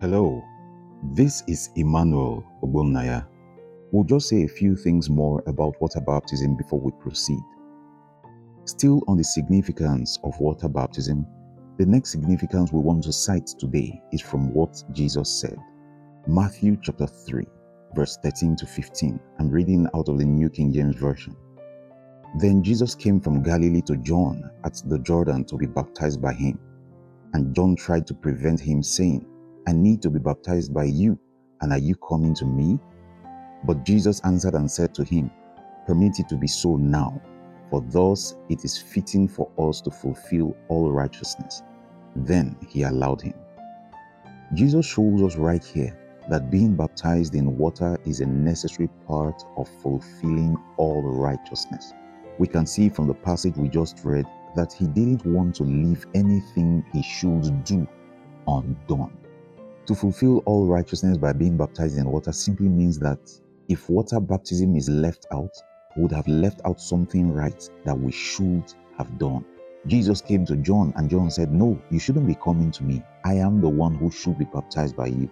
Hello, this is Emmanuel Ogbonnaya. We'll just say a few things more about water baptism before we proceed. Still on the significance of water baptism, the next significance we want to cite today is from what Jesus said. Matthew chapter 3, verse 13 to 15. I'm reading out of the New King James Version. Then Jesus came from Galilee to John at the Jordan to be baptized by him. And John tried to prevent him, saying, I need to be baptized by you, and are you coming to me? But Jesus answered and said to him, Permit it to be so now, for thus it is fitting for us to fulfill all righteousness. Then he allowed him. Jesus shows us right here that being baptized in water is a necessary part of fulfilling all righteousness. We can see from the passage we just read that he didn't want to leave anything he should do undone. To fulfill all righteousness by being baptized in water simply means that if water baptism is left out, we would have left out something right that we should have done. Jesus came to John and John said, No, you shouldn't be coming to me. I am the one who should be baptized by you.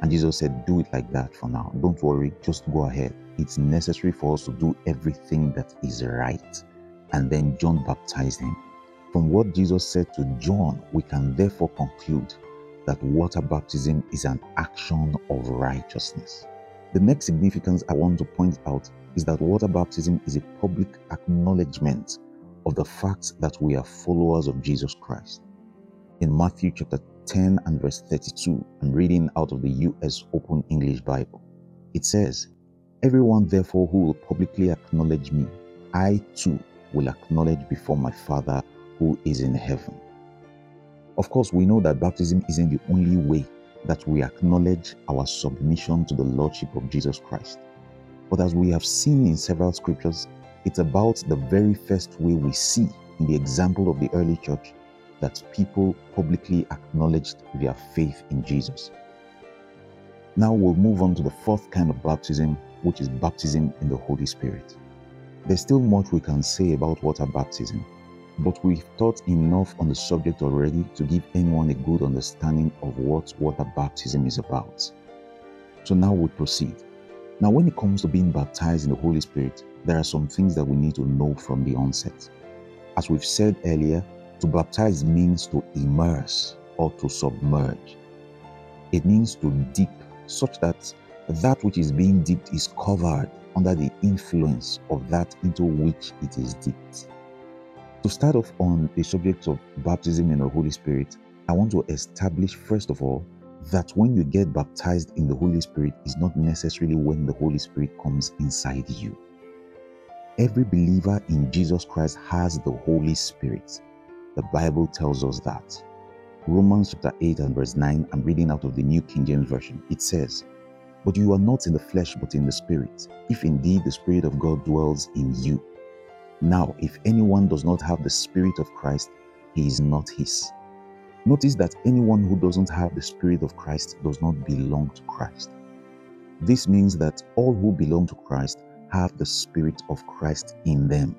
And Jesus said, Do it like that for now. Don't worry, just go ahead. It's necessary for us to do everything that is right. And then John baptized him. From what Jesus said to John, we can therefore conclude that water baptism is an action of righteousness. The next significance I want to point out is that water baptism is a public acknowledgement of the fact that we are followers of Jesus Christ. In Matthew chapter 10 and verse 32, I'm reading out of the US Open English Bible. It says, Everyone therefore who will publicly acknowledge me, I too will acknowledge before my Father who is in heaven. Of course, we know that baptism isn't the only way that we acknowledge our submission to the Lordship of Jesus Christ. But as we have seen in several scriptures, it's about the very first way we see in the example of the early church that people publicly acknowledged their faith in Jesus. Now we'll move on to the fourth kind of baptism, which is baptism in the Holy Spirit. There's still much we can say about water baptism, but we've taught enough on the subject already to give anyone a good understanding of what water baptism is about. So now we proceed. Now, when it comes to being baptized in the Holy Spirit, there are some things that we need to know from the onset. As we've said earlier, to baptize means to immerse or to submerge. It means to dip such that that which is being dipped is covered under the influence of that into which it is dipped. To start off on the subject of baptism in the Holy Spirit, I want to establish, first of all, that when you get baptized in the Holy Spirit is not necessarily when the Holy Spirit comes inside you. Every believer in Jesus Christ has the Holy Spirit. The Bible tells us that. Romans chapter 8 and verse 9, I'm reading out of the New King James Version. It says, But you are not in the flesh, but in the Spirit, if indeed the Spirit of God dwells in you. Now, if anyone does not have the Spirit of Christ, he is not his. Notice that anyone who doesn't have the Spirit of Christ does not belong to Christ. This means that all who belong to Christ have the Spirit of Christ in them.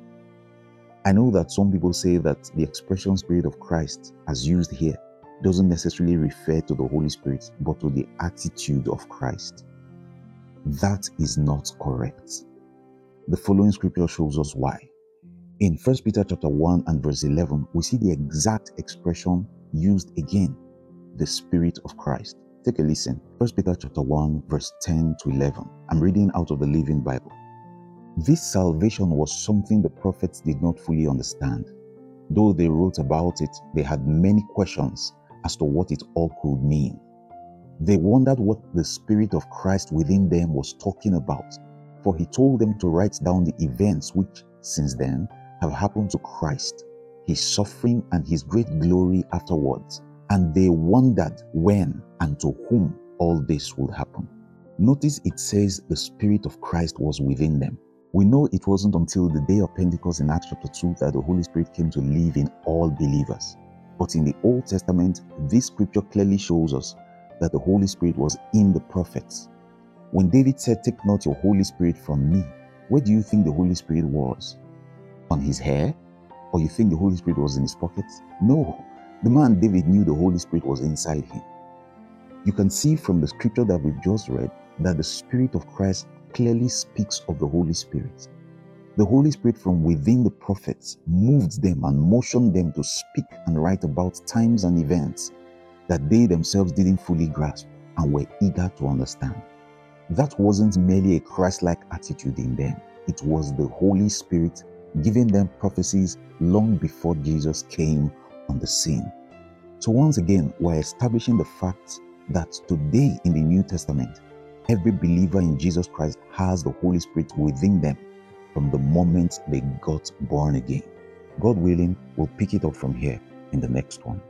I know that some people say that the expression Spirit of Christ, as used here, doesn't necessarily refer to the Holy Spirit, but to the attitude of Christ. That is not correct. The following scripture shows us why. In 1 Peter chapter 1 and verse 11, we see the exact expression used again, the Spirit of Christ. Take a listen. 1 Peter chapter 1 verse 10 to 11. I'm reading out of the Living Bible. This salvation was something the prophets did not fully understand. Though they wrote about it, they had many questions as to what it all could mean. They wondered what the Spirit of Christ within them was talking about, for he told them to write down the events which, since then, have happened to Christ, his suffering and his great glory afterwards, and they wondered when and to whom all this would happen. Notice it says the Spirit of Christ was within them. We know it wasn't until the day of Pentecost in Acts chapter 2 that the Holy Spirit came to live in all believers. But in the Old Testament, this scripture clearly shows us that the Holy Spirit was in the prophets. When David said, Take not your Holy Spirit from me, where do you think the Holy Spirit was? On his hair? Or you think the Holy Spirit was in his pockets? No. The man David knew the Holy Spirit was inside him. You can see from the scripture that we've just read that the Spirit of Christ clearly speaks of the Holy Spirit. The Holy Spirit from within the prophets moved them and motioned them to speak and write about times and events that they themselves didn't fully grasp and were eager to understand. That wasn't merely a Christ like attitude in them, it was the Holy Spirit giving them prophecies long before Jesus came on the scene. So, once again, we're establishing the fact that today in the New Testament, every believer in Jesus Christ has the Holy Spirit within them from the moment they got born again. God willing, we'll pick it up from here in the next one.